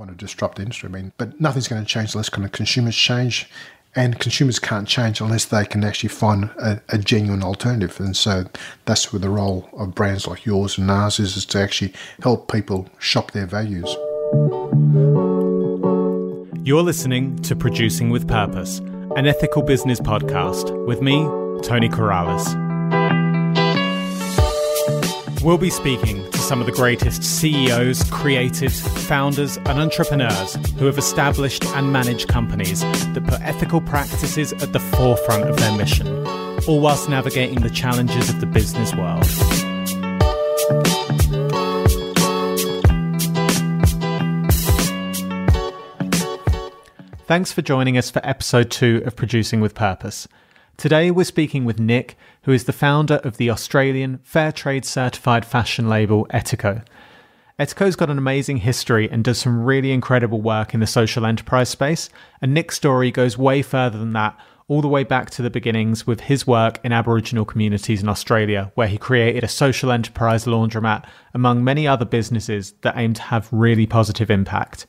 want to disrupt the industry. I mean, but nothing's going to change unless kind of consumers change, and consumers can't change unless they can actually find a, a, genuine alternative. And so that's where the role of brands like yours and ours is, is to actually help people shop their values. You're listening to Producing with Purpose, an ethical business podcast with me, Tony Corrales. We'll be speaking to some of the greatest CEOs, creatives, founders, and entrepreneurs who have established and managed companies that put ethical practices at the forefront of their mission, all whilst navigating the challenges of the business world. Thanks for joining us for episode two of Producing with Purpose. Today we're speaking with Nick, who is the founder of the Australian Fair Trade certified fashion label Etiko. Etiko's got an amazing history and does some really incredible work in the social enterprise space, and Nick's story goes way further than that, all the way back to the beginnings with his work in Aboriginal communities in Australia, where he created a social enterprise laundromat among many other businesses that aim to have really positive impact.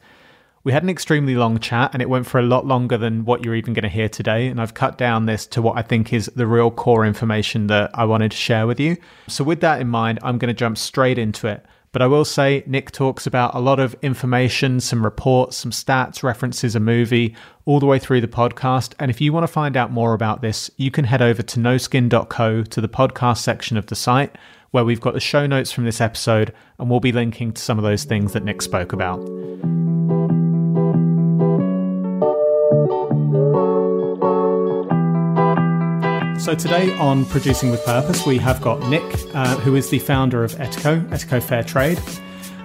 We had an extremely long chat and it went for a lot longer than what you're even going to hear today. And I've cut down this to what I think is the real core information that I wanted to share with you. So, with that in mind, I'm going to jump straight into it. But I will say, Nick talks about a lot of information, some reports, some stats, references a movie, all the way through the podcast. And if you want to find out more about this, you can head over to noskin.co to the podcast section of the site, where we've got the show notes from this episode, and we'll be linking to some of those things that Nick spoke about. So today on Producing with Purpose, we have got Nick, uh, who is the founder of Etiko, Etiko Fair Trade.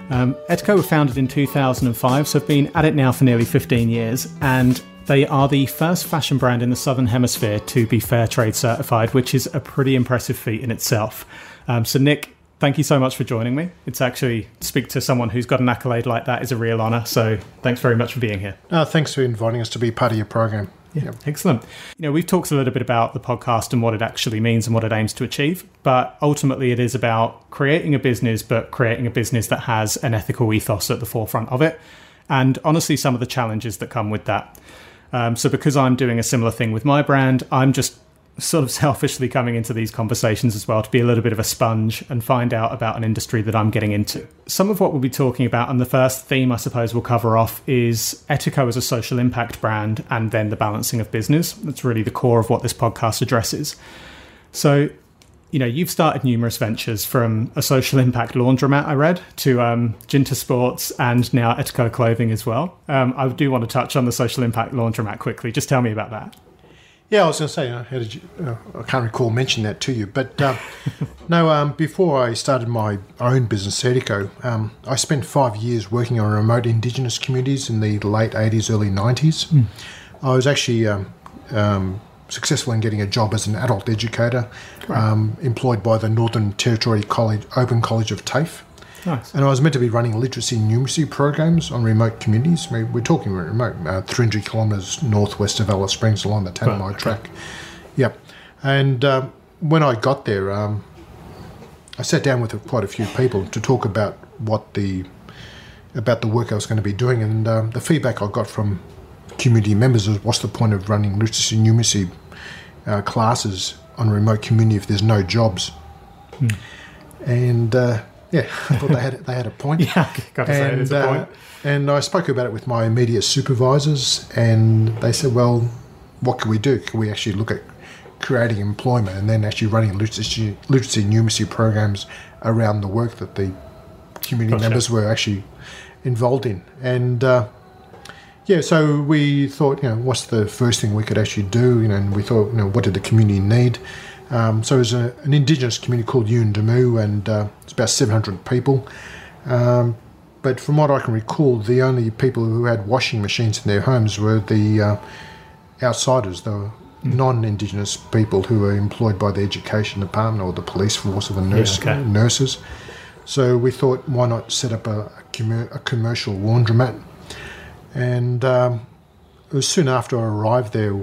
Um, Etiko were founded in 2005, so have been at it now for nearly 15 years, and they are the first fashion brand in the Southern Hemisphere to be Fair Trade certified, which is a pretty impressive feat in itself. Um, so, Nick, thank you so much for joining me. It's actually to speak to someone who's got an accolade like that is a real honour. So, thanks very much for being here. Uh, thanks for inviting us to be part of your program. Yeah, yep. excellent. You know, we've talked a little bit about the podcast and what it actually means and what it aims to achieve, but ultimately it is about creating a business, but creating a business that has an ethical ethos at the forefront of it. And honestly, some of the challenges that come with that. Um, so, because I'm doing a similar thing with my brand, I'm just sort of selfishly coming into these conversations as well to be a little bit of a sponge and find out about an industry that I'm getting into. Some of what we'll be talking about, and the first theme I suppose we'll cover off is Etiko as a social impact brand and then the balancing of business. That's really the core of what this podcast addresses. So, you know, you've started numerous ventures from a social impact laundromat, I read, to um, Jinta Sports and now Etiko Clothing as well. Um, I do want to touch on the social impact laundromat quickly. Just tell me about that. Yeah, I was going to say, uh, how did you? Uh, I can't recall mentioning that to you, but uh, no. Um, before I started my own business, Etiko, um, I spent five years working on remote Indigenous communities in the late '80s, early '90s. Mm. I was actually um, um, successful in getting a job as an adult educator, um, employed by the Northern Territory College Open College of TAFE. Nice. And I was meant to be running literacy and numeracy programs on remote communities. I mean, we're talking remote, uh, 300 kilometres northwest of Alice Springs along the Tanami okay. track. Yep. And um, when I got there, um, I sat down with quite a few people to talk about what the about the work I was going to be doing, and um, the feedback I got from community members was, "What's the point of running literacy and numeracy uh, classes on a remote community if there's no jobs?" Hmm. And uh, yeah, I thought they had they had a point. yeah, got to and, say it is a uh, point. And I spoke about it with my immediate supervisors, and they said, "Well, what can we do? Can we actually look at creating employment and then actually running literacy, literacy numeracy programs around the work that the community gotcha. members were actually involved in?" And uh, yeah, so we thought, you know, what's the first thing we could actually do? You know, and we thought, you know, what did the community need? Um, so a, an indigenous community called Yuendumu, and uh, it's about 700 people. Um, but from what I can recall, the only people who had washing machines in their homes were the uh, outsiders, the mm. non-indigenous people who were employed by the education department or the police force or the nurse, yeah, okay. nurses. So we thought, why not set up a, a, a commercial laundromat? And um, it was soon after I arrived there,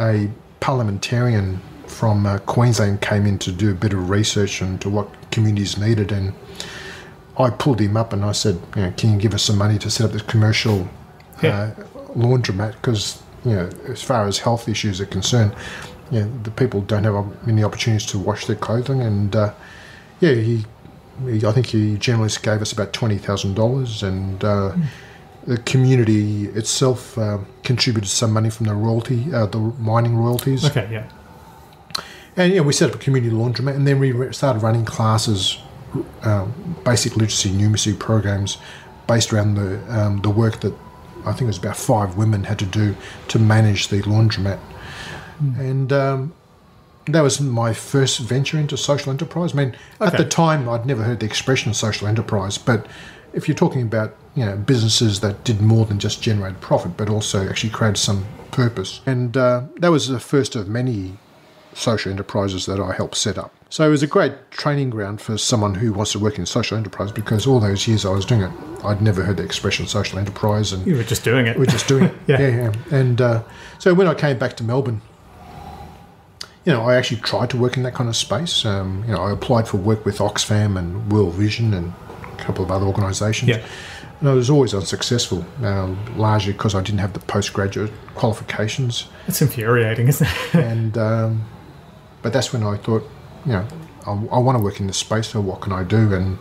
a parliamentarian from uh, Queensland came in to do a bit of research into what communities needed, and I pulled him up and I said, you know, can you give us some money to set up this commercial Yeah. uh, laundromat? Because you know, as far as health issues are concerned, you know, the people don't have many opportunities to wash their clothing, and uh, yeah, he, he, I think he generally gave us about twenty thousand dollars, and uh, the community itself uh, contributed some money from the royalty, uh, the mining royalties. Okay, yeah. And yeah, we set up a community laundromat, and then we started running classes, um, basic literacy, numeracy programs, based around the um, the work that I think it was about five women had to do to manage the laundromat, and um, that was my first venture into social enterprise. I mean, at the time, I'd never heard the expression social enterprise, but if you're talking about you know businesses that did more than just generate profit, but also actually created some purpose, and uh, that was the first of many social enterprises that I helped set up. So it was a great training ground for someone who wants to work in social enterprise because all those years I was doing it, I'd never heard the expression social enterprise and You were just doing it. we're just doing it. Yeah. yeah, yeah. And uh, so when I came back to Melbourne, you know, I actually tried to work in that kind of space. Um, you know, I applied for work with Oxfam and World Vision and a couple of other organisations. Yeah. And I was always unsuccessful, um, largely because I didn't have the postgraduate qualifications. It's infuriating, isn't it? and um, but that's when I thought, you know, I, I want to work in this space. So what can I do? And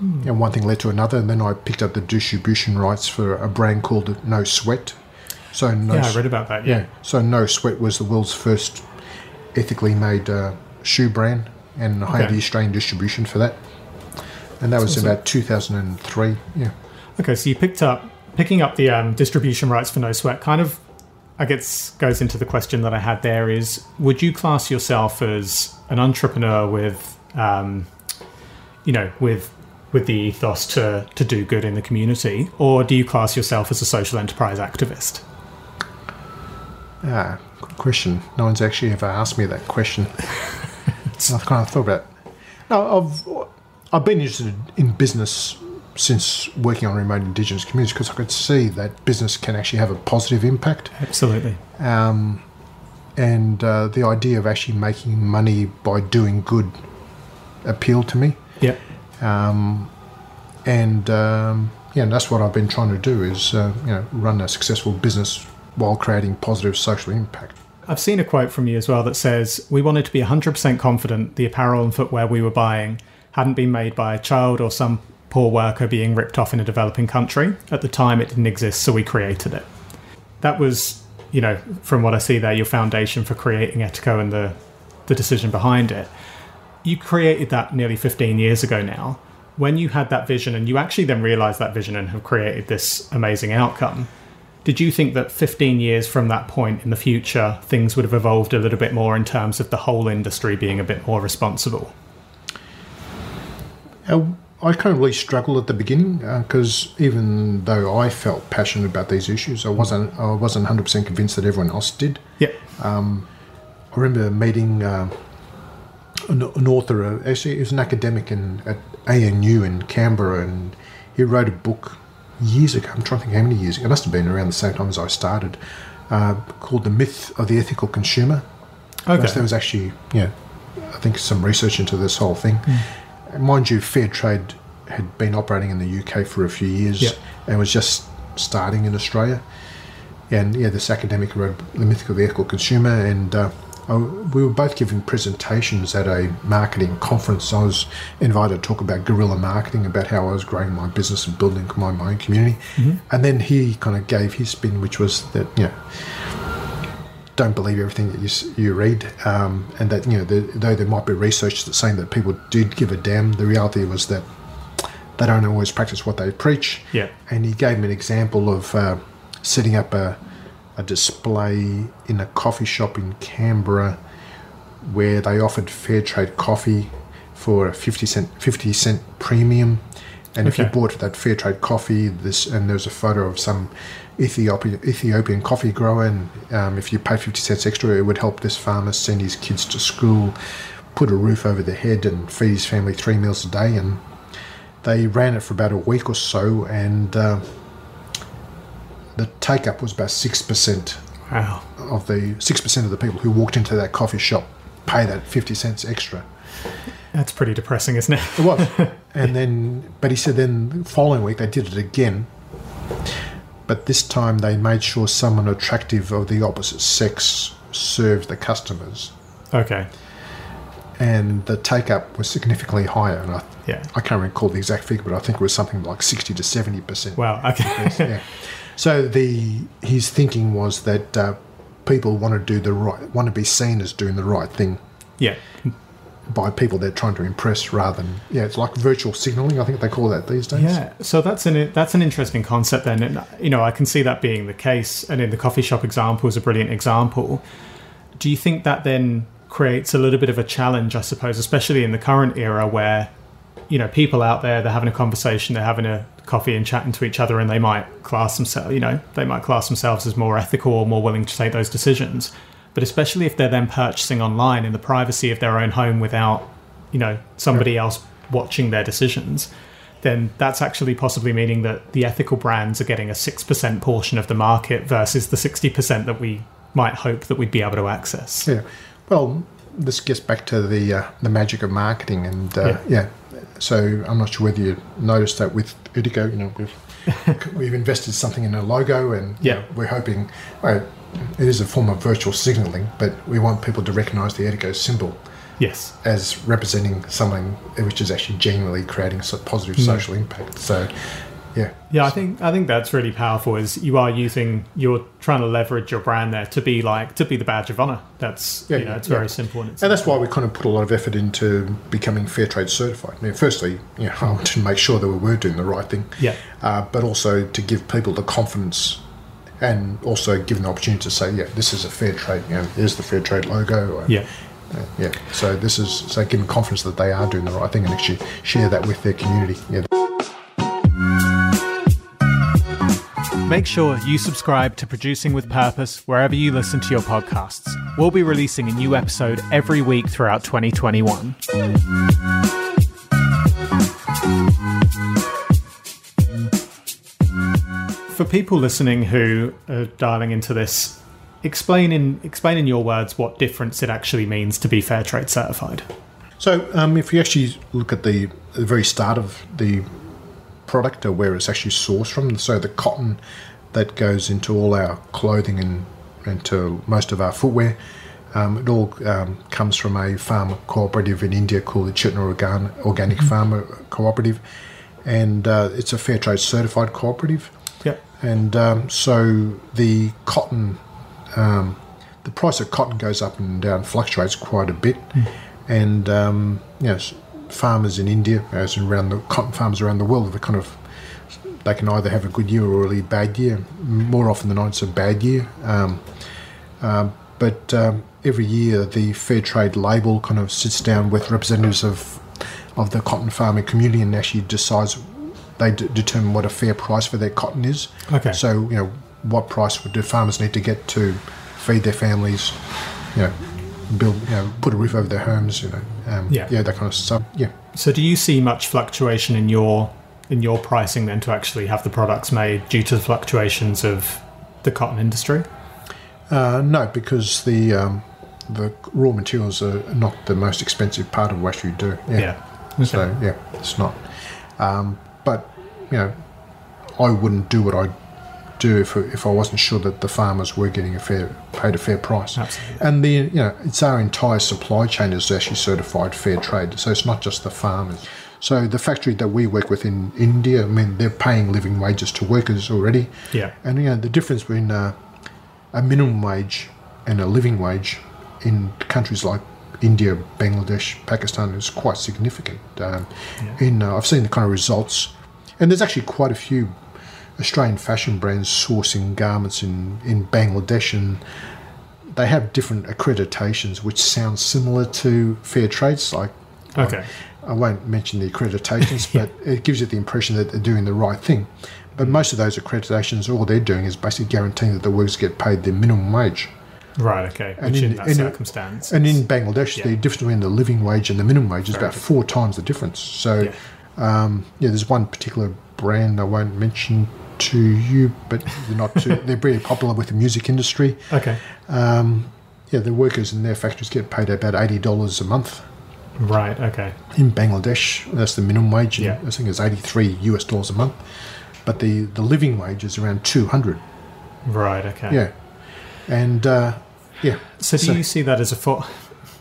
you know, one thing led to another, and then I picked up the distribution rights for a brand called No Sweat. So no, yeah, I read about that. Yeah. yeah. So No Sweat was the world's first ethically made uh, shoe brand, and I had the Australian distribution for that. And that was awesome. about 2003. Yeah. Okay, so you picked up picking up the um, distribution rights for No Sweat. Kind of, I guess, goes into the question that I had there: is would you class yourself as an entrepreneur with, um, you know, with with the ethos to to do good in the community, or do you class yourself as a social enterprise activist? Ah, good question. No one's actually ever asked me that question. I've kind of thought about. It. No, I've I've been interested in business since working on remote Indigenous communities because I could see that business can actually have a positive impact, Absolutely. um, and uh, the idea of actually making money by doing good appealed to me. Yeah. Um, and um, yeah, and that's what I've been trying to do is uh, you know run a successful business while creating positive social impact. I've seen a quote from you as well that says, We wanted to be 100% confident the apparel and footwear we were buying hadn't been made by a child or some poor worker being ripped off in a developing country. At the time, it didn't exist, so we created it. That was, you know, from what I see there, your foundation for creating Etiko and the, the decision behind it. You created that nearly 15 years ago now. When you had that vision and you actually then realized that vision and have created this amazing outcome, did you think that 15 years from that point in the future, things would have evolved a little bit more in terms of the whole industry being a bit more responsible? Uh, I kind of really struggled at the beginning because even though I felt passionate about these issues, I wasn't I wasn't hundred percent convinced that everyone else did. Yep. I remember meeting uh, an, an author, uh, actually, he was an academic in, at ANU in Canberra, and he wrote a book years ago. I'm trying to think how many years ago. It must have been around the same time as I started, uh, called The Myth of the Ethical Consumer. Okay. There was actually, yeah, I think some research into this whole thing. Mind you, fair trade had been operating in the UK for a few years Yeah. and was just starting in Australia. And yeah, this academic wrote The Myth of the Ethical Consumer, and uh, I, we were both giving presentations at a marketing conference. I was invited to talk about guerrilla marketing, about how I was growing my business and building my, my own community. And then he kind of gave his spin, which was that, you know, don't believe everything that you, you read, um, and that you know, the, though there might be research that's saying that people did give a damn, the reality was that they don't always practice what they preach. Yeah. And he gave me an example of uh, setting up a, a display in a coffee shop in Canberra where they offered fair trade coffee for a 50 cent 50 cent premium and if you bought that fair trade coffee this and there's a photo of some Ethiopian Ethiopian coffee grower and um, if you pay 50 cents extra it would help this farmer send his kids to school put a roof over their head and feed his family three meals a day and they ran it for about a week or so and uh, the take up was about 6% Wow. of the six percent of the people who walked into that coffee shop pay that fifty cents extra. That's pretty depressing, isn't it? It was. and then, but he said then the following week they did it again. But this time they made sure someone attractive of the opposite sex served the customers. okay. And the take up was significantly higher. And I, Yeah. I can't recall the exact figure, but I think it was something like 60 to 70%. Wow. Okay. yeah. So the his thinking was that uh, people want to do the right, want to be seen as doing the right thing yeah. By people they're trying to impress, rather than yeah, it's like virtual signaling. I think they call that these days. Yeah, so that's an that's an interesting concept. Then, and you know, I can see that being the case. And in the coffee shop example is a brilliant example. Do you think that then creates a little bit of a challenge? I suppose, especially in the current era where you know people out there they're having a conversation, they're having a coffee and chatting to each other, and they might class themselves, you know, they might class themselves as more ethical or more willing to take those decisions. But especially if they're then purchasing online in the privacy of their own home without, you know, somebody else watching their decisions, then that's actually possibly meaning that the ethical brands are getting a 6% portion of the market versus the 60% that we might hope that we'd be able to access. Yeah. Well, this gets back to the uh, the magic of marketing, and uh, yeah. So I'm not sure whether you noticed that with Etiko, you know, we've we've invested something in a logo, and you Yeah. know, we're hoping. Well, it is a form of virtual signaling, but we want people to recognise the Etiko symbol Yes. as representing something which is actually genuinely creating a positive Hmm. social impact. So, yeah, Yeah, I think I think that's really powerful. Is you are using you're trying to leverage your brand there to be like to be the badge of honor. That's Yeah, you know it's yeah. very simple and it's And that's why we kind of put a lot of effort into becoming fair trade certified. I mean, firstly, you know, I wanted to make sure that we were doing the right thing, yeah uh, but also to give people the confidence and also given the opportunity to say, yeah, this is a fair trade. You know, here's the fair trade logo. Or, yeah. uh, yeah. So this is so them confidence that they are doing the right thing and actually share that with their community. Yeah. Make sure you subscribe to Producing with Purpose wherever you listen to your podcasts. We'll be releasing a new episode every week throughout 2021. For people listening who are dialing into this, explain in explain in your words what difference it actually means to be fair trade certified. So um, if you actually look at the, the very start of the product or where it's actually sourced from, so the cotton that goes into all our clothing and into most of our footwear, um, it all um, comes from a farm cooperative in India called the Chetna Organ- Organic Farmer Cooperative, and uh, it's a fair trade certified cooperative. And um, so the cotton, um, the price of cotton goes up and down, fluctuates quite a bit. And um, you know, farmers in India, as in around the cotton farmers around the world, they kind of they can either have a good year or a really bad year. More often than not, it's a bad year. Um, um, but um, every year, the fair trade label kind of sits down with representatives of of the cotton farming community and actually decides they d- determine what a fair price for their cotton is. Okay. So you know, what price would do farmers need to get to feed their families? You know, build, you know, put a roof over their homes. You know, um, Yeah. yeah, that kind of stuff. Yeah. So, do you see much fluctuation in your in your pricing then to actually have the products made due to the fluctuations of the cotton industry? Uh, no, because the um, the raw materials are not the most expensive part of what you do. Yeah. So yeah, it's not. Um, but you know, I wouldn't do what I do if, if I wasn't sure that the farmers were getting a fair paid a fair price. Absolutely. And the you know, it's our entire supply chain is actually certified fair trade. So it's not just the farmers. So the factory that we work with in India, I mean, they're paying living wages to workers already. Yeah. And you know, the difference between uh, a minimum wage and a living wage in countries like India, Bangladesh, Pakistan is quite significant. Um, In uh, I've seen the kind of results, and there's actually quite a few Australian fashion brands sourcing garments in in Bangladesh, and they have different accreditations which sound similar to fair trades. Like, Okay. I won't mention the accreditations, but it gives you the impression that they're doing the right thing. But most of those accreditations, all they're doing is basically guaranteeing that the workers get paid their minimum wage. Right. Okay. And Which in, in- that in- circumstance, And in Bangladesh, Yeah. the difference between the living wage and the minimum wage is Very about four times the difference. So, Yeah. um, yeah, there's one particular brand I won't mention to you, but they're not too, they're very popular with the music industry. okay. Um, yeah, the workers in their factories get paid about eighty dollars a month. Right. Okay. In Bangladesh, that's the minimum wage. Yeah. I think it's 83 US dollars a month. But the, the living wage is around 200. Right. Okay. Yeah. And uh, yeah. So do So- you see that as a for,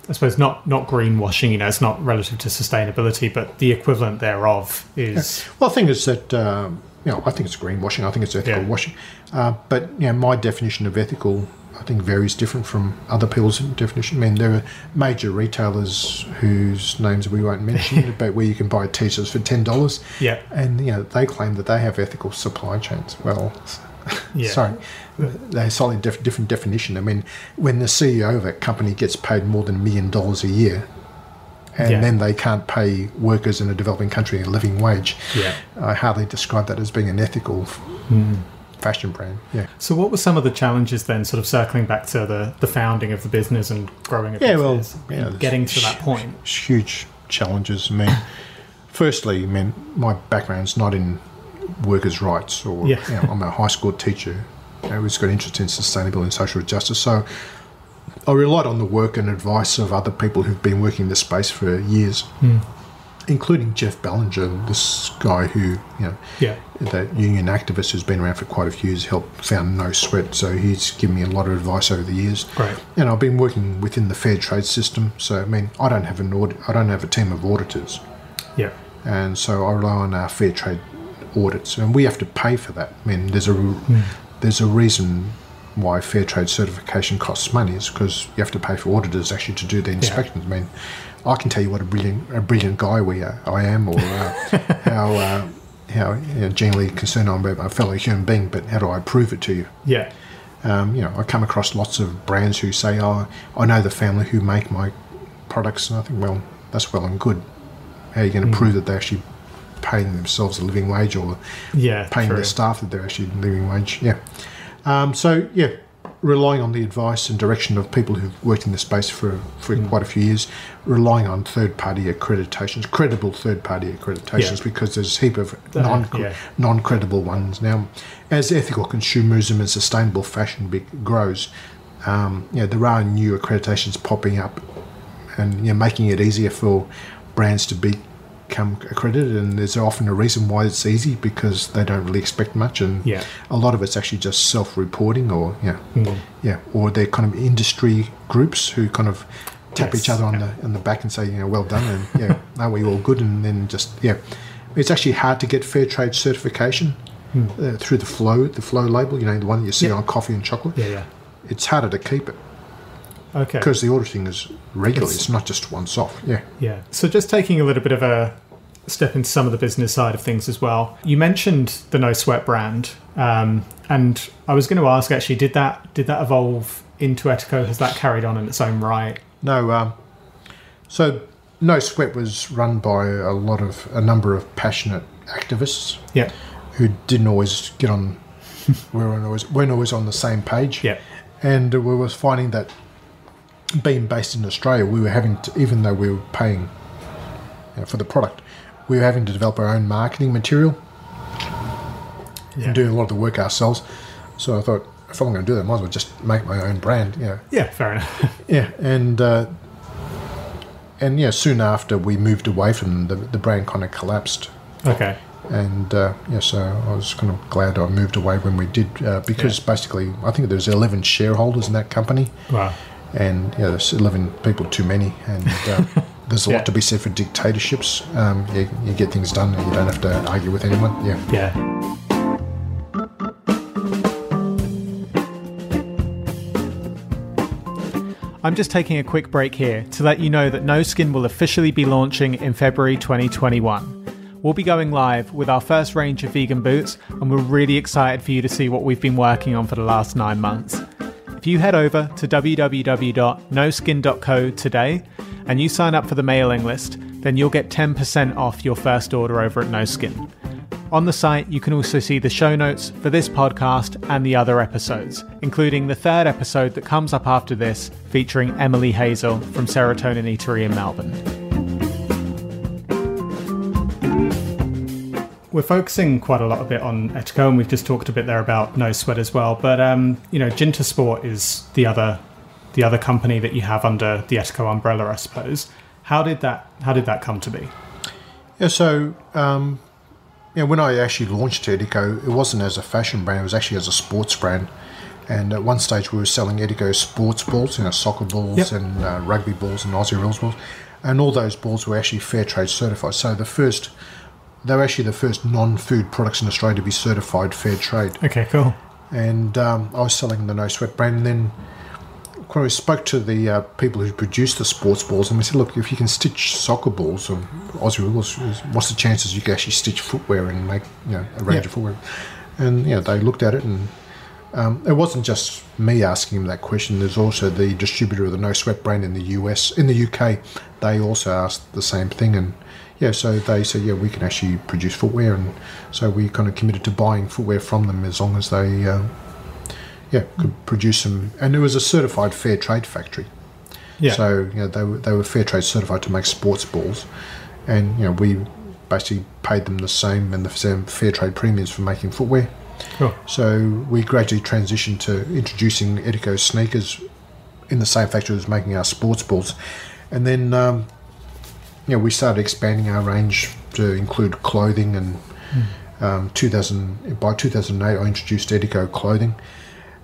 I suppose not not greenwashing? You know, it's not relative to sustainability, but the equivalent thereof is Well, the thing is that um, you know I think it's greenwashing. I think it's ethical Yeah. washing. Uh, but you know, my definition of ethical, I think, varies different from other people's definition. I mean, there are major retailers whose names we won't mention, but where you can buy t-shirts for ten dollars, yeah. and you know they claim that they have ethical supply chains. Well, Yeah. sorry, they're slightly diff- different definition. I mean, when the CEO of a company gets paid more than a million dollars a year. And Yeah. then they can't pay workers in a developing country a living wage. Yeah. I hardly describe that as being an ethical Hmm. fashion brand. Yeah. So what were some of the challenges then, sort of circling back to the, the founding of the business and growing a Yeah, well, yeah, and getting to that point? Huge challenges. I mean, firstly, I mean, my background's not in workers' rights, or Yeah. you know, I'm a high school teacher who's got interest in sustainability and social justice. So I relied on the work and advice of other people who've been working in this space for years, hmm. including Jeff Ballinger, this guy who, you know, Yeah. that union activist who's been around for quite a few years, helped found No Sweat. So he's given me a lot of advice over the years. Great. And I've been working within the fair trade system. So I mean, I don't have an audit. I don't have a team of auditors, Yeah. and so I rely on our fair trade audits, and we have to pay for that. I mean, there's a hmm. There's a reason why fair trade certification costs money is because you have to pay for auditors actually to do the inspections. I mean, I can tell you what a brilliant a brilliant guy we are, I am, or uh, how. Uh, how you know, genuinely concerned I'm about my fellow human being, but how do I prove it to you? Yeah. Um, you know, I come across lots of brands who say, "Oh, I know the family who make my products," and I think, well, that's well and good. How are you going to prove that they're actually paying themselves a living wage or Yeah. paying true. their staff that they're actually living wage? Yeah. Um, so yeah, relying on the advice and direction of people who've worked in the space for for quite a few years, relying on third-party accreditations, credible third-party accreditations, Yeah. because there's a heap of Uh, non yeah. non-credible ones now. As ethical consumerism and sustainable fashion be- grows, um, you know, there are new accreditations popping up, and you know, making it easier for brands to be become accredited. And there's often a reason why it's easy because they don't really expect much, and Yeah. a lot of it's actually just self-reporting, or yeah, Mm. yeah, or they're kind of industry groups who kind of tap Yes, each other on yeah. the on the back and say, you know, well done, and yeah, are we all good? And then just yeah, it's actually hard to get fair trade certification uh, through the flow, the flow label. You know, the one you see. Yeah. on coffee and chocolate. Yeah. Yeah. It's harder to keep it Okay. because the auditing is regular. It's- It's, not just once off. Yeah. Yeah. So just taking a little bit of a step into some of the business side of things as well. You mentioned the No Sweat brand, um, and I was going to ask actually, did that did that evolve into Etiko? Has that carried on in its own right? No. Um, so no sweat was run by a lot of a number of passionate activists Yeah. who didn't always get on. weren't always weren't always on the same page. Yeah. and we was finding that being based in Australia, we were having to, even though we were paying you know, for the product, we were having to develop our own marketing material Yeah. and doing a lot of the work ourselves. So I thought, if I'm going to do that, I might as well just make my own brand. You know. Yeah. Fair enough. Yeah, and uh, and yeah, soon after we moved away from them, the, the brand kind of collapsed. okay. And uh, yeah, so I was kind of glad I moved away when we did uh, because basically I think there's 11 shareholders in that company, Wow. And yeah, there's 11 people too many, and uh, there's a Yeah. lot to be said for dictatorships. Um, you, you get things done, and you don't have to argue with anyone. Yeah. Yeah. I'm just taking a quick break here to let you know that No Skin will officially be launching in February 2021. We'll be going live with our first range of vegan boots, and we're really excited for you to see what we've been working on for the last nine months. If you head over to www.noskin.co today and you sign up for the mailing list, then you'll get 10% off your first order over at NoSkin. On the site, you can also see the show notes for this podcast and the other episodes, including the third episode that comes up after this, featuring Emily Hazel from Serotonin Eatery in Melbourne. We're focusing quite a lot a bit on Etiko, and we've just talked a bit there about No Sweat as well. But um, you know, Jinta Sport is the other the other company that you have under the Etiko umbrella, I suppose. How did that How did that come to be? Yeah, so um, yeah, when I actually launched Etiko, it wasn't as a fashion brand; it was actually as a sports brand. And at one stage, we were selling Etiko sports balls, you know, soccer balls Yep. and uh, rugby balls and Aussie rules balls, and all those balls were actually fair trade certified. So the first, they were actually the first non-food products in Australia to be certified fair trade. Okay, cool. and um, I was selling the No Sweat brand. And then when we spoke to the uh, people who produced the sports balls, and we said, look, if you can stitch soccer balls or Aussie rules, what's the chances you can actually stitch footwear and make you know a range Yeah. of footwear? And you know they looked at it, and um, it wasn't just me asking them that question. There's also the distributor of the No Sweat brand in the US, in the UK. They also asked the same thing, and yeah, so they said, yeah, we can actually produce footwear, and so we kind of committed to buying footwear from them as long as they, uh, yeah, could produce them. And it was a certified fair trade factory, Yeah. so you know they were they were fair trade certified to make sports balls, and you know we basically paid them the same and the same fair trade premiums for making footwear. cool. So we gradually transitioned to introducing Etiko sneakers in the same factory as making our sports balls, and then um, you know we started expanding our range to include clothing. And um, 2000 by 2008, I introduced Etiko clothing.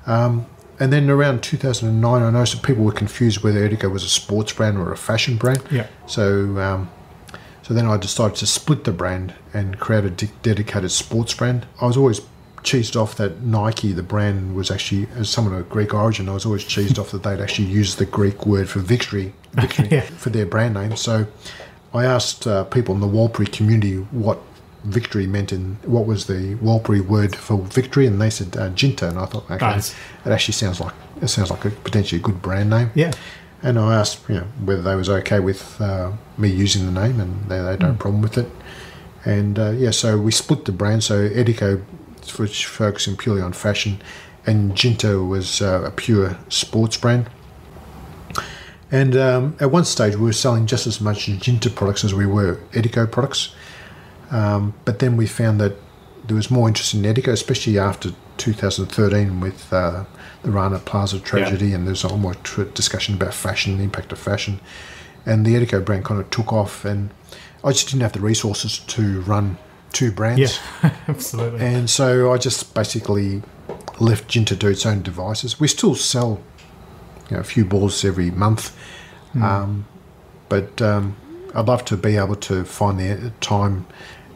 Um, and then around 2009, I noticed that people were confused whether Etiko was a sports brand or a fashion brand. Yeah. So, um, so then I decided to split the brand and create a de- dedicated sports brand. I was always cheesed off that Nike, the brand, was actually as someone of Greek origin. I was always cheesed off that they'd actually used the Greek word for victory, victory Yeah. for their brand name. So, I asked uh, people in the Warlpiri community what victory meant and what was the Warlpiri word for victory, and they said uh, Jinta, and I thought, okay, Nice. it actually sounds like it sounds like a potentially a good brand name. Yeah. And I asked, you know, whether they was okay with uh, me using the name, and they, they had no problem with it. And uh, yeah, so we split the brand. So Etiko, which focusing purely on fashion, and Jinta was uh, a pure sports brand. And um, at one stage, we were selling just as much Jinta products as we were Etiko products. Um, but then we found that there was more interest in Etiko, especially after 2013 with uh, the Rana Plaza tragedy, and there's a lot more tr- discussion about fashion, the impact of fashion. And the Etiko brand kind of took off, and I just didn't have the resources to run two brands. Yeah. Absolutely. And so I just basically left Gin to do its own devices. We still sell you know, a few balls every month, um, but um, I'd love to be able to find the time,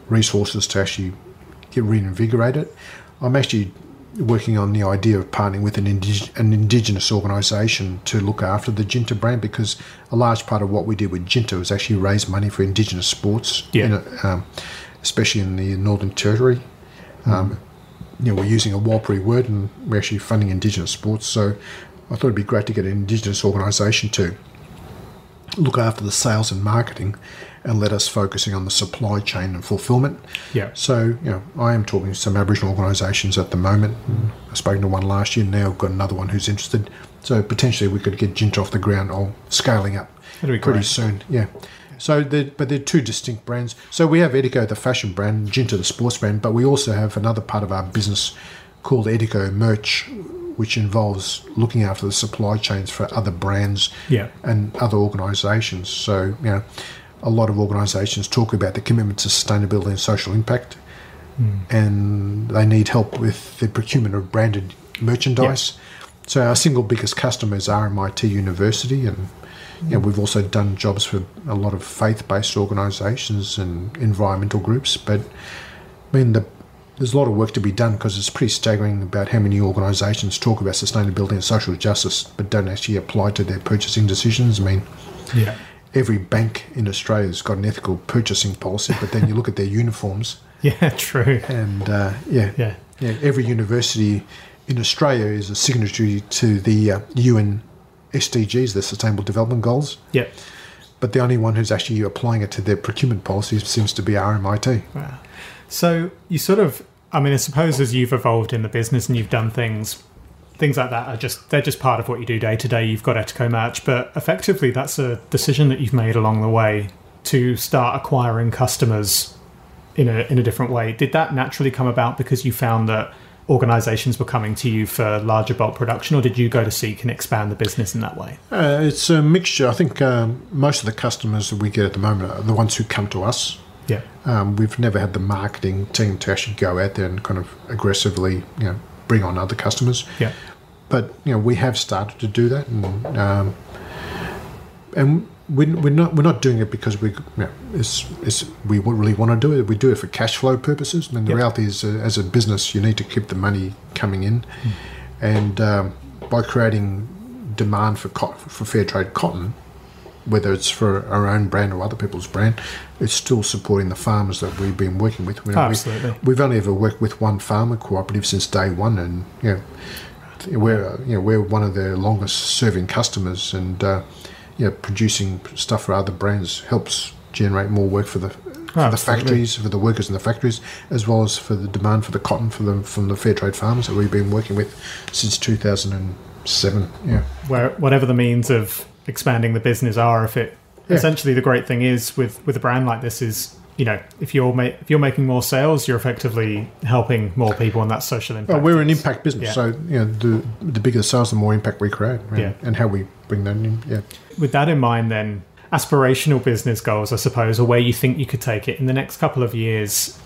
resources to actually get reinvigorate it. I'm actually working on the idea of partnering with an, indig- an indigenous organisation to look after the Jinta brand because a large part of what we did with Jinta was actually raise money for indigenous sports, Yeah. you know, um, especially in the Northern Territory. Um, you know, we're using a Warlpiri word and we're actually funding Indigenous sports. So I thought it'd be great to get an Indigenous organisation to look after the sales and marketing and let us focusing on the supply chain and fulfillment. Yeah. So, you know, I am talking to some Aboriginal organisations at the moment. I've spoken to one last year, now I've got another one who's interested. So potentially we could get Jinta off the ground or scaling up pretty great. soon. Yeah. So, they're, but they're two distinct brands. So we have Etiko, the fashion brand, Jinta, the sports brand, but we also have another part of our business called Etiko Merch, which involves looking after the supply chains for other brands Yeah. and other organisations. So, you know, a lot of organisations talk about the commitment to sustainability and social impact, hmm. and they need help with the procurement of branded merchandise. So, our single biggest customer is RMIT University, and you know, we've also done jobs for a lot of faith-based organisations and environmental groups. But I mean, the, there's a lot of work to be done because it's pretty staggering about how many organisations talk about sustainability and social justice, but don't actually apply to their purchasing decisions. I mean, Yeah. every bank in Australia has got an ethical purchasing policy, but then you look at their uniforms, Yeah. True. and uh, yeah, Yeah. yeah, every university in Australia is a signatory to the uh, UN SDGs, the Sustainable Development Goals, Yeah. but the only one who's actually applying it to their procurement policies seems to be RMIT. Wow. So you sort of, I mean, I suppose as you've evolved in the business and you've done things, things like that are just they're just part of what you do day to day. You've got Etiko Merch, but effectively that's a decision that you've made along the way to start acquiring customers in a in a different way. Did that naturally come about because you found that organizations were coming to you for larger bulk production, or did you go to seek and expand the business in that way? Uh, it's a mixture. I think um, most of the customers that we get at the moment are the ones who come to us. Yeah. Um, we've never had the marketing team to actually go out there and kind of aggressively, you know, bring on other customers. Yeah. But you know, we have started to do that, and um, and we, we're not we're not doing it because we you know, it's, it's, we really want to do it. We do it for cash flow purposes. Mean, the Yep. reality is, uh, as a business, you need to keep the money coming in, and um, by creating demand for cotton, for fair trade cotton, whether it's for our own brand or other people's brand, it's still supporting the farmers that we've been working with. We- Absolutely. We've only ever worked with one farmer cooperative since day one, and you know, we're you know we're one of their longest serving customers, and uh, you know, producing stuff for other brands helps generate more work for the for the factories, for the workers in the factories, as well as for the demand for the cotton for the from the fair trade farmers that we've been working with since 2007. Yeah. Where whatever the means of expanding the business are, if it Yeah. essentially the great thing is with with a brand like this is you know if you're ma- if you're making more sales, you're effectively helping more people, and that's social impact. Well, we're an impact business, Yeah. so you know the the bigger the sales, the more impact we create, and, Yeah. and how we bring that in. Yeah. With that in mind, then aspirational business goals, I suppose, or where you think you could take it in the next couple of years.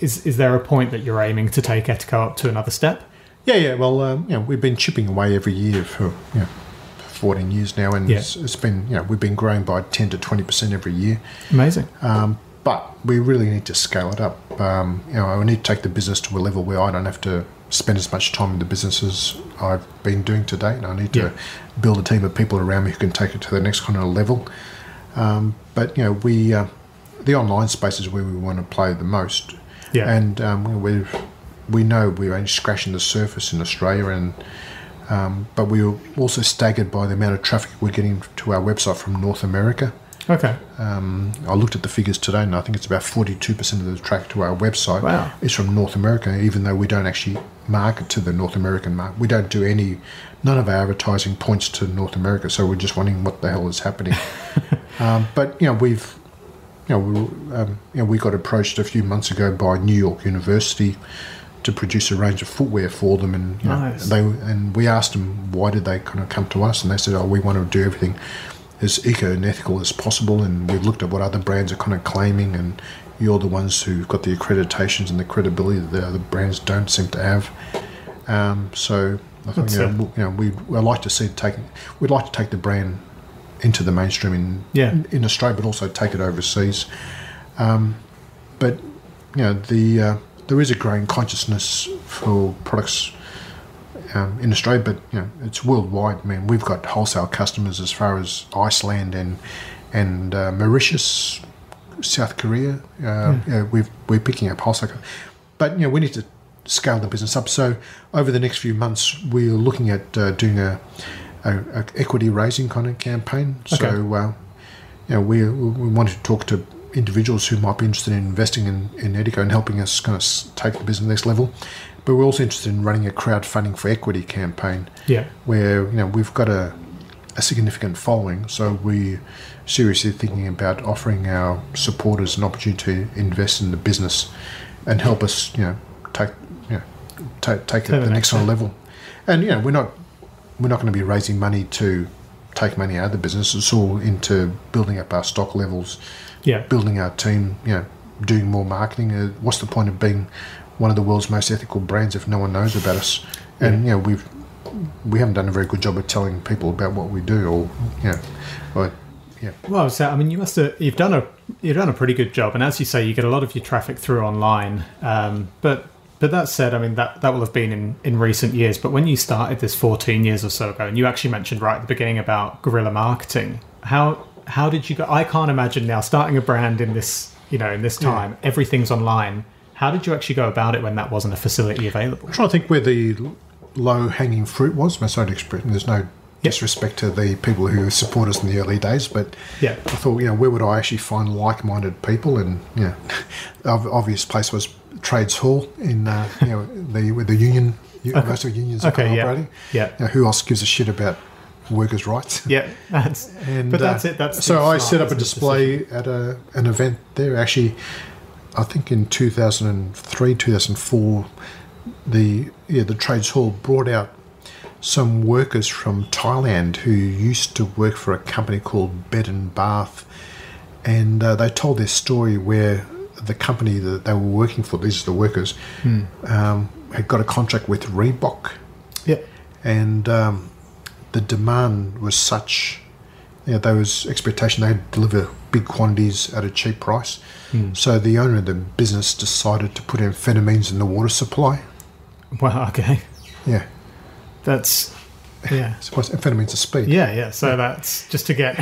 Is is there a point that you're aiming to take Etiko up to another step? Yeah, yeah. Well, um, you know, we've been chipping away every year for you know, 14 years now, and Yeah. it's, it's been you know we've been growing by 10 to 20 percent every year. Amazing. Um, but we really need to scale it up. Um, you know, I need to take the business to a level where I don't have to spend as much time in the business as I've been doing to date. And I need to Yeah. build a team of people around me who can take it to the next kind of level. Um, but you know, we uh, the online space is where we want to play the most. Yeah. And um, we we know we're only scratching the surface in Australia, and um, but we were also staggered by the amount of traffic we're getting to our website from North America. Okay. Um, I looked at the figures today, and I think it's about forty-two percent of the traffic to our website Wow. is from North America. Even though we don't actually market to the North American market, we don't do any. None of our advertising points to North America, so we're just wondering what the hell is happening. um, but you know, we've you know, we, um, you know, we got approached a few months ago by New York University to produce a range of footwear for them, and you know, Nice. they and we asked them why did they kind of come to us, and they said, "Oh, we want to do everything as eco and ethical as possible." And we've looked at what other brands are kind of claiming, and you're the ones who've got the accreditations and the credibility that the other brands don't seem to have. Um, so I think you know, it. you know, we would like to see taking we'd like to take the brand into the mainstream in Yeah. in, in Australia, but also take it overseas. Um, but you know, the uh, there is a growing consciousness for products um, in Australia, but you know, it's worldwide. I mean, we've got wholesale customers as far as Iceland and and uh, Mauritius, South Korea. Uh, you know, we've, we're picking up wholesale, but you know, we need to scale the business up. So over the next few months, we're looking at uh, doing a, a, a equity raising kind of campaign. Okay. So uh, you know, we we wanted to talk to individuals who might be interested in investing in, in Etiko and helping us kind of take the business next level. But we're also interested in running a crowdfunding for equity campaign Yeah. where you know we've got a, a significant following, so we're seriously thinking about offering our supporters an opportunity to invest in the business and help us, you know, take you know, take take it the to the next next step. level. And you know, we're not we're not going to be raising money to take money out of the business. It's all into building up our stock levels, Yeah. building our team, you know, doing more marketing. Uh, what's the point of being one of the world's most ethical brands if no one knows about us? And you know, we've we haven't done a very good job of telling people about what we do, or you know, or, yeah, Well, so I mean, you must have you've done a you've done a pretty good job, and as you say, you get a lot of your traffic through online. Um, but but that said, I mean that that will have been in in recent years. But when you started this 14 years or so ago, and you actually mentioned right at the beginning about guerrilla marketing, how how did you go? I can't imagine now starting a brand in this you know in this time, everything's online. How did you actually go about it when that wasn't a facility available? I'm trying to think where the low hanging fruit was. My side expression. There's no disrespect to the people who support us in the early days, but Yeah. I thought, you know, where would I actually find like-minded people? And you know, the obvious place was Trades Hall in uh, you know the where the union most of the unions are Okay, yeah. operating. Yeah. You know, who else gives a shit about workers' rights? Yeah, that's, And, but that's uh, it. That's so I set up a display at a, an event there. Actually, I think in 2003, 2004, the yeah the trades hall brought out some workers from Thailand who used to work for a company called Bed and Bath, and uh, they told their story where the company that they were working for, these are the workers, um, had got a contract with Reebok, Yeah. and um, the demand was such. You know, there was expectation they had to deliver big quantities at a cheap price. So the owner of the business decided to put amphetamines in the water supply. Well, okay. Yeah, That's yeah. so amphetamines are speed. Yeah, yeah. So that's just to get.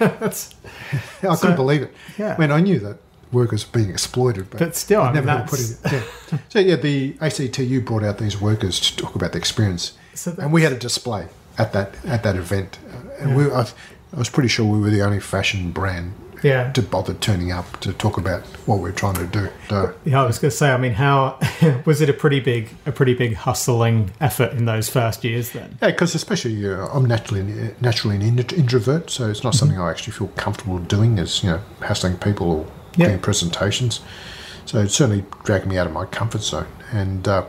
that's, I So- couldn't believe it. Yeah. I mean, I knew that workers being exploited, but, but still, I mean, never had to that's, put it. Yeah. so yeah, the ACTU brought out these workers to talk about the experience, So and we had a display at that at that event, uh, and we. I, I was pretty sure we were the only fashion brand yeah. to bother turning up to talk about what we're trying to do. So, Yeah, I was going to say. I mean, how was it a pretty big, a pretty big hustling effort in those first years? Then, yeah, because especially uh, I'm naturally naturally an introvert, so it's not Mm-hmm. something I actually feel comfortable doing. Is you know hassling people or Yeah. doing presentations. So it certainly dragged me out of my comfort zone. And uh,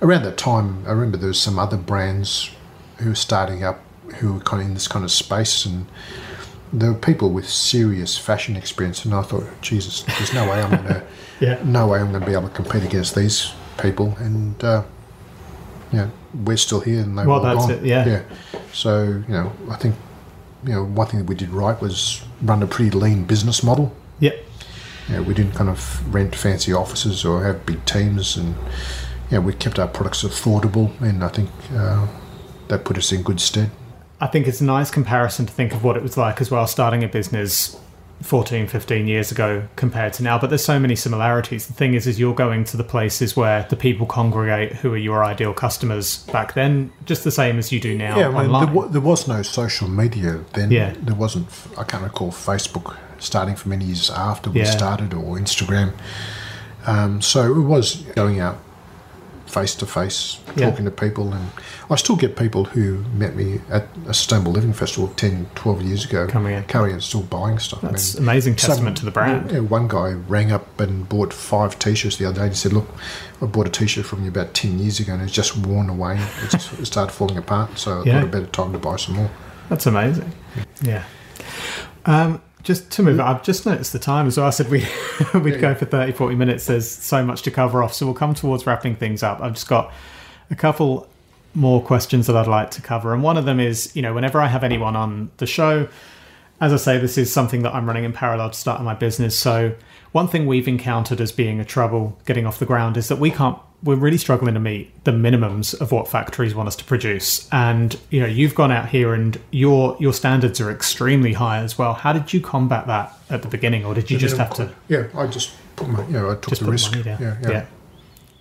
around that time, I remember there was some other brands who were starting up who were kind of in this kind of space, and there were people with serious fashion experience. And I thought, Jesus, there's no way I'm going to, yeah, no way I'm going to be able to compete against these people. And uh, you know, we're still here, and they Well, were that's gone. it, yeah. yeah. So you know, I think you know one thing that we did right was run a pretty lean business model. yeah, You know, we didn't kind of rent fancy offices or have big teams, and you know, we kept our products affordable, and I think uh, that put us in good stead. I think it's a nice comparison to think of what it was like as well starting a business 14, 15 years ago compared to now. But there's so many similarities. The thing is, is you're going to the places where the people congregate who are your ideal customers back then, just the same as you do now Yeah, I mean, online. there, wa- there was no social media then. Yeah. There wasn't, I can't recall Facebook starting for many years after we Yeah. started or Instagram. Um, so it was going out face to face, Yeah. talking to people. And I still get people who met me at a Sustainable Living Festival 10, 12 years ago Coming in. coming and still buying stuff. I That's mean, amazing some- testament to the brand. Yeah, one guy rang up and bought five t-shirts the other day and he said, look, I bought a t-shirt from you about 10 years ago and it's just worn away. It, just, started falling apart. So I Yeah. thought a better time to buy some more. That's amazing. Yeah. Um, just to move I've just noticed the time as well. I said we, we'd Yeah, go yeah. for 30, 40 minutes. There's so much to cover off. So we'll come towards wrapping things up. I've just got a couple more questions that I'd like to cover. And one of them is, you know, whenever I have anyone on the show, as I say, this is something that I'm running in parallel to starting my business. So one thing we've encountered as being a trouble getting off the ground is that we can't. We're really struggling to meet the minimums of what factories want us to produce. And you know, you've gone out here, and your your standards are extremely high as well. How did you combat that at the beginning, or did you just have to Yeah, I just put my, you know, I took just the put risk. money down? Yeah, yeah. yeah.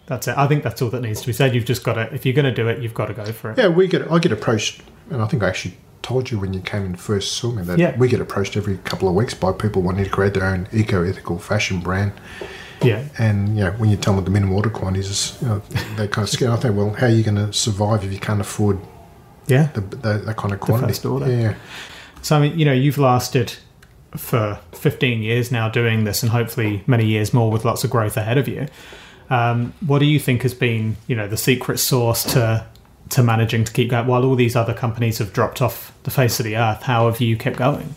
That's it. I think that's all that needs to be said. You've just got to, if you're going to do it, you've got to go for it. Yeah, we get. I get approached, and I think I actually told you when you came and first saw me that Yeah. we get approached every couple of weeks by people wanting to create their own eco-ethical fashion brand. Yeah. And you know, when you tell them the minimum order quantities, you know, they kind of scared. I think, well, how are you going to survive if you can't afford Yeah. the, the, that kind of quantity? Yeah, So, I mean, you know, you've lasted for 15 years now doing this and hopefully many years more with lots of growth ahead of you. Um, what do you think has been, you know, the secret sauce to to managing to keep going while all these other companies have dropped off the face of the earth? How have you kept going?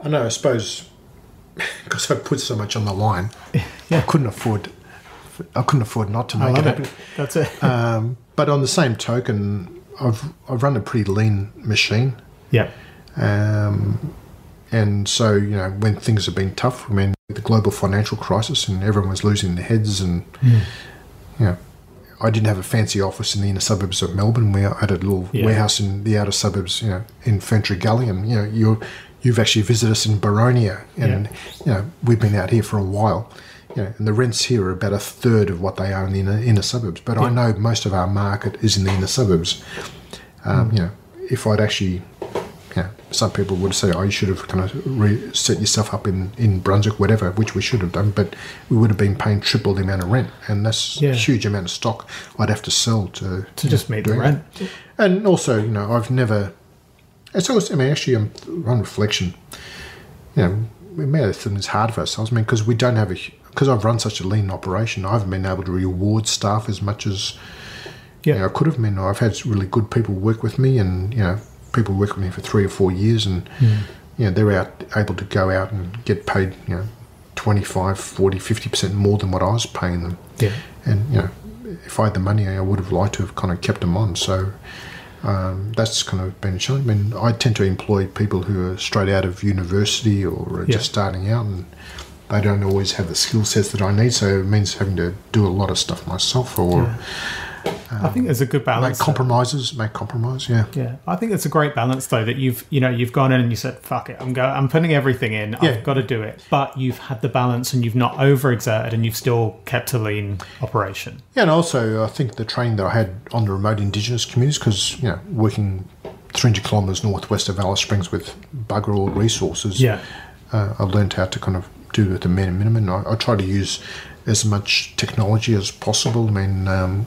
I know. I suppose because I put so much on the line, I couldn't afford. I couldn't afford not to make it happen. it. That's it. Um, but on the same token, I've I've run a pretty lean machine. yeah. Um, and so, you know, when things have been tough, I mean, the global financial crisis and everyone was losing their heads, and, you know, I didn't have a fancy office in the inner suburbs of Melbourne. We had a little Yeah. warehouse in the outer suburbs, you know, in Ferntree Gully, and, you know, you're, you've actually visited us in Boronia, and, you know, we've been out here for a while. You know, and the rents here are about a third of what they are in the inner, inner suburbs. But I know most of our market is in the inner suburbs. Um, You know, if I'd actually yeah, some people would say, oh, you should have kind of re- set yourself up in, in Brunswick, whatever, which we should have done, but we would have been paying triple the amount of rent, and that's Yeah. a huge amount of stock I'd have to sell to To just meet the rent. it. And also, you know, I've never. It's always, I mean, actually, um, on reflection, you know, we may have things hard for ourselves. I mean, because we don't have a, because I've run such a lean operation, I haven't been able to reward staff as much as Yeah. you know, I could have. Mean, I've had really good people work with me, and you know, people work with me for three or four years, and you know, they're out able to go out and get paid, you know, 25, 40, 50 percent more than what I was paying them. Yeah. And you know, if I had the money, I would have liked to have kind of kept them on. So um, that's kind of been a challenge. I mean, I tend to employ people who are straight out of university or are Yeah. just starting out, and they don't always have the skill sets that I need. So it means having to do a lot of stuff myself or Yeah. I think there's a good balance. there. compromises. Make compromise. Yeah. Yeah, I think it's a great balance though that you've you know you've gone in and you said fuck it, I'm go I'm putting everything in. Yeah. I've got to do it, but you've had the balance and you've not overexerted and you've still kept a lean operation. Yeah, and also I think the training that I had on the remote Indigenous communities, because you know, working 300 kilometres northwest of Alice Springs with bugger all resources, Yeah, uh, I learned how to kind of do it at the minimum. I, I try to use as much technology as possible. I mean, um,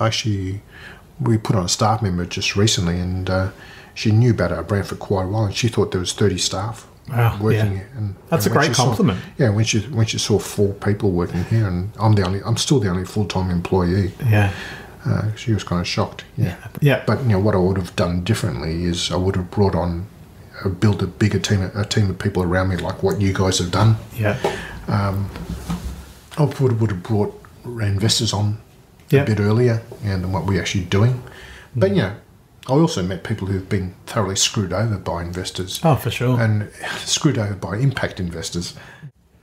actually, we put on a staff member just recently, and uh, she knew about our brand for quite a while, and she thought there was 30 staff Wow, working. yeah. And That's and a great she saw- compliment. yeah, when she when she saw four people working here, and I'm the only, I'm still the only full time employee. yeah, Uh, she was kind of shocked. Yeah. yeah, But you know what I would have done differently is I would have brought on, uh, built a bigger team, a team of people around me like what you guys have done. yeah, Um, I would, would have brought investors on Yeah. a bit earlier and than what we're actually doing. But you know, I also met people who've been thoroughly screwed over by investors oh for sure. and screwed over by impact investors.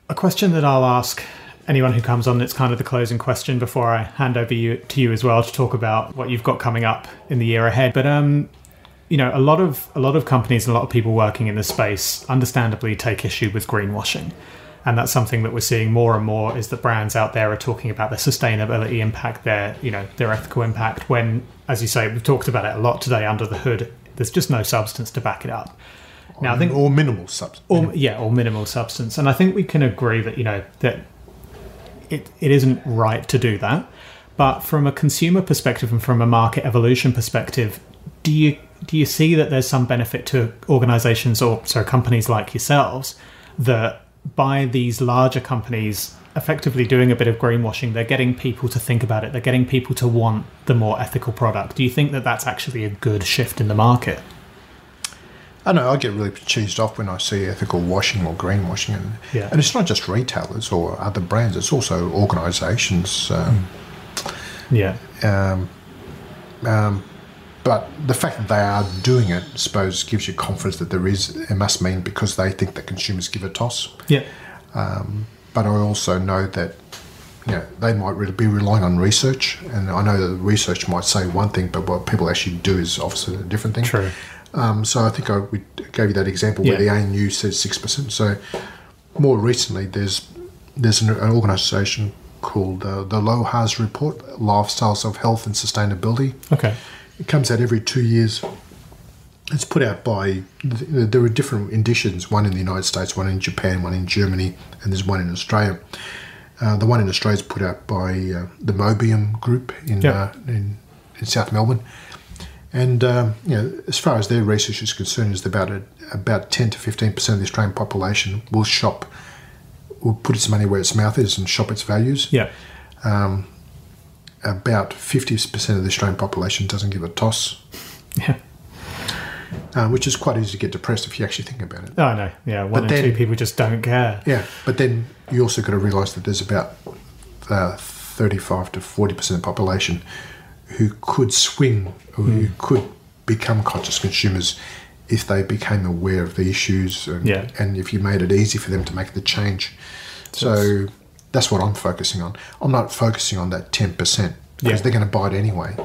A question that I'll ask anyone who comes on, it's kind of the closing question before I hand over you to you as well to talk about what you've got coming up in the year ahead. But um, you know, a lot of a lot of companies and a lot of people working in this space understandably take issue with greenwashing. And that's something that we're seeing more and more is that brands out there are talking about their sustainability impact, their you know, their ethical impact when, as you say, we've talked about it a lot today under the hood, there's just no substance to back it up. Now I think or minimal subs. or yeah, or minimal substance. And I think we can agree that you know that it, it isn't right to do that. But from a consumer perspective and from a market evolution perspective, do you do you see that there's some benefit to organizations or so companies like yourselves that by these larger companies effectively doing a bit of greenwashing, they're getting people to think about it. They're getting people to want the more ethical product. Do you think that that's actually a good shift in the market? I know I get really cheesed off when I see ethical washing or greenwashing, and Yeah. and it's not just retailers or other brands; it's also organisations. Um, Yeah. um, um, but the fact that they are doing it, I suppose, gives you confidence that there is. It must mean because they think that consumers give a toss. Yeah. But I also know that you know they might really be relying on research, and I know that the research might say one thing, but what people actually do is obviously a different thing. True. Um, so I think I we gave you that example where the ANU says six percent. So more recently, there's there's an, an organisation called uh, the LOHAS Report, Lifestyles of Health and Sustainability. Okay. It comes out every two years. It's put out by there are different editions. One in the United States, one in Japan, one in Germany, and there's one in Australia. Uh, the one in Australia is put out by uh, the Mobium Group in, Yep. uh, in in South Melbourne. And um, you know, as far as their research is concerned, is about a, about ten to fifteen percent of the Australian population will shop, will put its money where its mouth is and shop its values. Yeah. About fifty percent of the Australian population doesn't give a toss, Yeah. uh, which is quite easy to get depressed if you actually think about it. Oh no, yeah, one in then- two people just don't care. Yeah, but then you also got to realise that there's about uh, thirty-five to forty percent of the population who could swing or who could become conscious consumers if they became aware of the issues and, Yeah. and if you made it easy for them to make the change. So that's what I'm focusing on. I'm not focusing on that ten percent because Yeah. they're going to buy it anyway.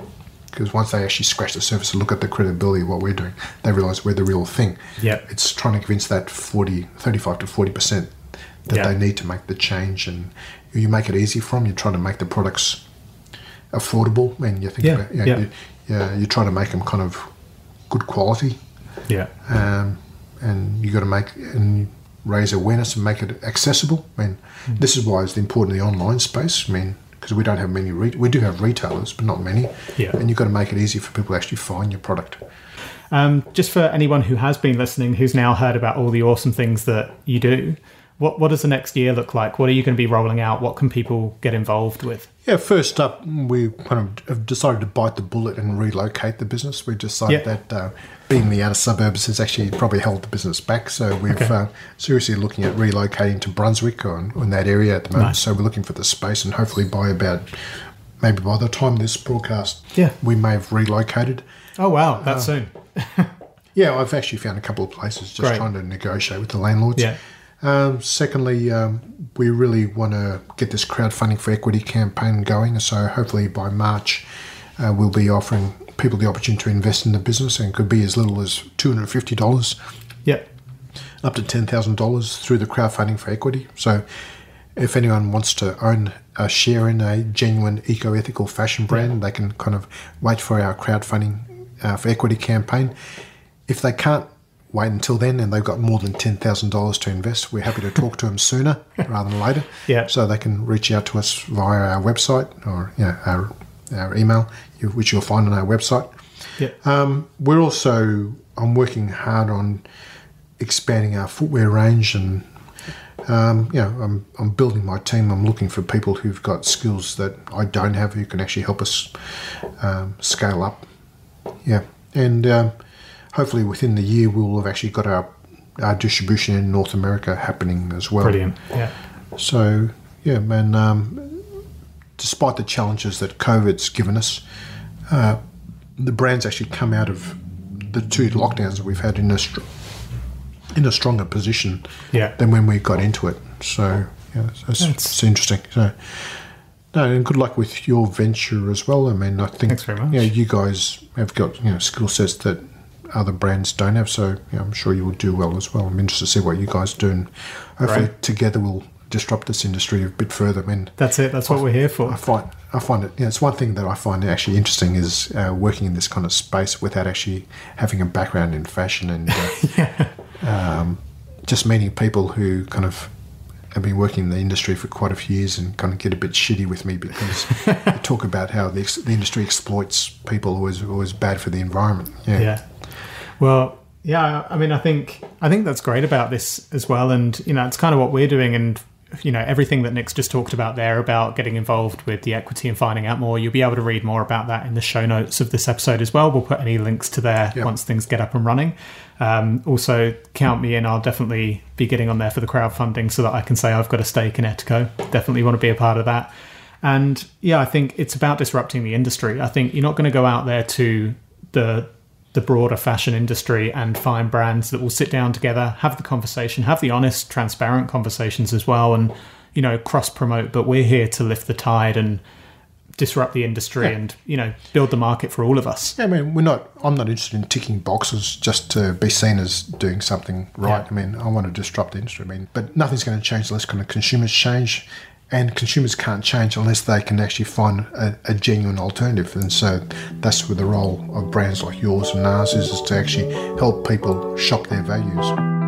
Because once they actually scratch the surface and look at the credibility of what we're doing, they realise we're the real thing. Yeah. It's trying to convince that 40, 35 to 40% that Yeah. they need to make the change. And you make it easy for them. You're trying to make the products affordable. And you think Yeah, about, you know, yeah. You, yeah, you're trying to make them kind of good quality. Yeah. Um, and you got to make and raise awareness and make it accessible. I mean, Hmm. this is why it's important in the online space. I mean, because we don't have many, re- we do have retailers, but not many. Yeah. And you've got to make it easy for people to actually find your product. Um, just for anyone who has been listening, who's now heard about all the awesome things that you do, what what does the next year look like? What are you going to be rolling out? What can people get involved with? Yeah, first up, we kind of have decided to bite the bullet and relocate the business. We decided Yeah. that uh, being the outer suburbs has actually probably held the business back. So we're Okay. uh, seriously looking at relocating to Brunswick or in, that area at the moment. Nice. So we're looking for the space, and hopefully by about maybe by the time this broadcast, Yeah. we may have relocated. Oh wow, that soon. Yeah, I've actually found a couple of places just Great. trying to negotiate with the landlords. Yeah. Um, secondly, um, we really want to get this crowdfunding for equity campaign going. So hopefully by March, uh, we'll be offering people the opportunity to invest in the business, and could be as little as two hundred fifty dollars Yeah. up to ten thousand dollars through the crowdfunding for equity. So, if anyone wants to own a share in a genuine eco-ethical fashion brand, they can kind of wait for our crowdfunding uh, for equity campaign. If they can't wait until then and they've got more than ten thousand dollars to invest, we're happy to talk to them sooner rather than later. Yeah. So they can reach out to us via our website or you know, our our email, which you'll find on our website. Yeah. Um, we're also I'm working hard on expanding our footwear range and um, you know I'm, I'm building my team. I'm looking for people who've got skills that I don't have who can actually help us um, scale up. Yeah, and um, hopefully within the year we'll have actually got our our distribution in North America happening as well. Brilliant. Yeah. So yeah, and um, despite the challenges that COVID's given us, uh, the brand's actually come out of the two lockdowns that we've had in a str- in a stronger position Yeah. than when we got into it. So yeah, That's- it's interesting. So. No, and good luck with your venture as well. I mean, I think Thanks very much. You, know, you guys have got you know skill sets that other brands don't have, so you know, I'm sure you will do well as well. I'm interested to see what you guys do, and hopefully Great. together we'll disrupt this industry a bit further. I mean, That's it. That's what we're here for. I find I find it. Yeah, it's one thing that I find actually interesting is uh, working in this kind of space without actually having a background in fashion and uh, um, just meeting people who kind of have been working in the industry for quite a few years and kind of get a bit shitty with me because they talk about how the, the industry exploits people always always bad for the environment. Yeah. yeah well yeah i mean i think i think that's great about this as well and you know it's kind of what we're doing and you know everything that nick's just talked about there about getting involved with the equity and finding out more you'll be able to read more about that in the show notes of this episode as well. We'll put any links to there Yep. once things get up and running. Um, also count me in. I'll definitely be getting on there for the crowdfunding so that i can say i've got a stake in Etiko. Definitely want to be a part of that. And yeah, I think it's about disrupting the industry. I think you're not going to go out there to the the broader fashion industry and find brands that will sit down together, have the conversation, have the honest, transparent conversations as well, and you know cross promote. But we're here to lift the tide and disrupt the industry Yeah. and you know build the market for all of us. Yeah, I mean, we're not. I'm not interested in ticking boxes just to be seen as doing something right. Yeah. I mean, I want to disrupt the industry. I mean, but nothing's going to change unless kind of consumers change, and consumers can't change unless they can actually find a, a genuine alternative. And so that's where the role of brands like yours and ours is, is to actually help people shop their values.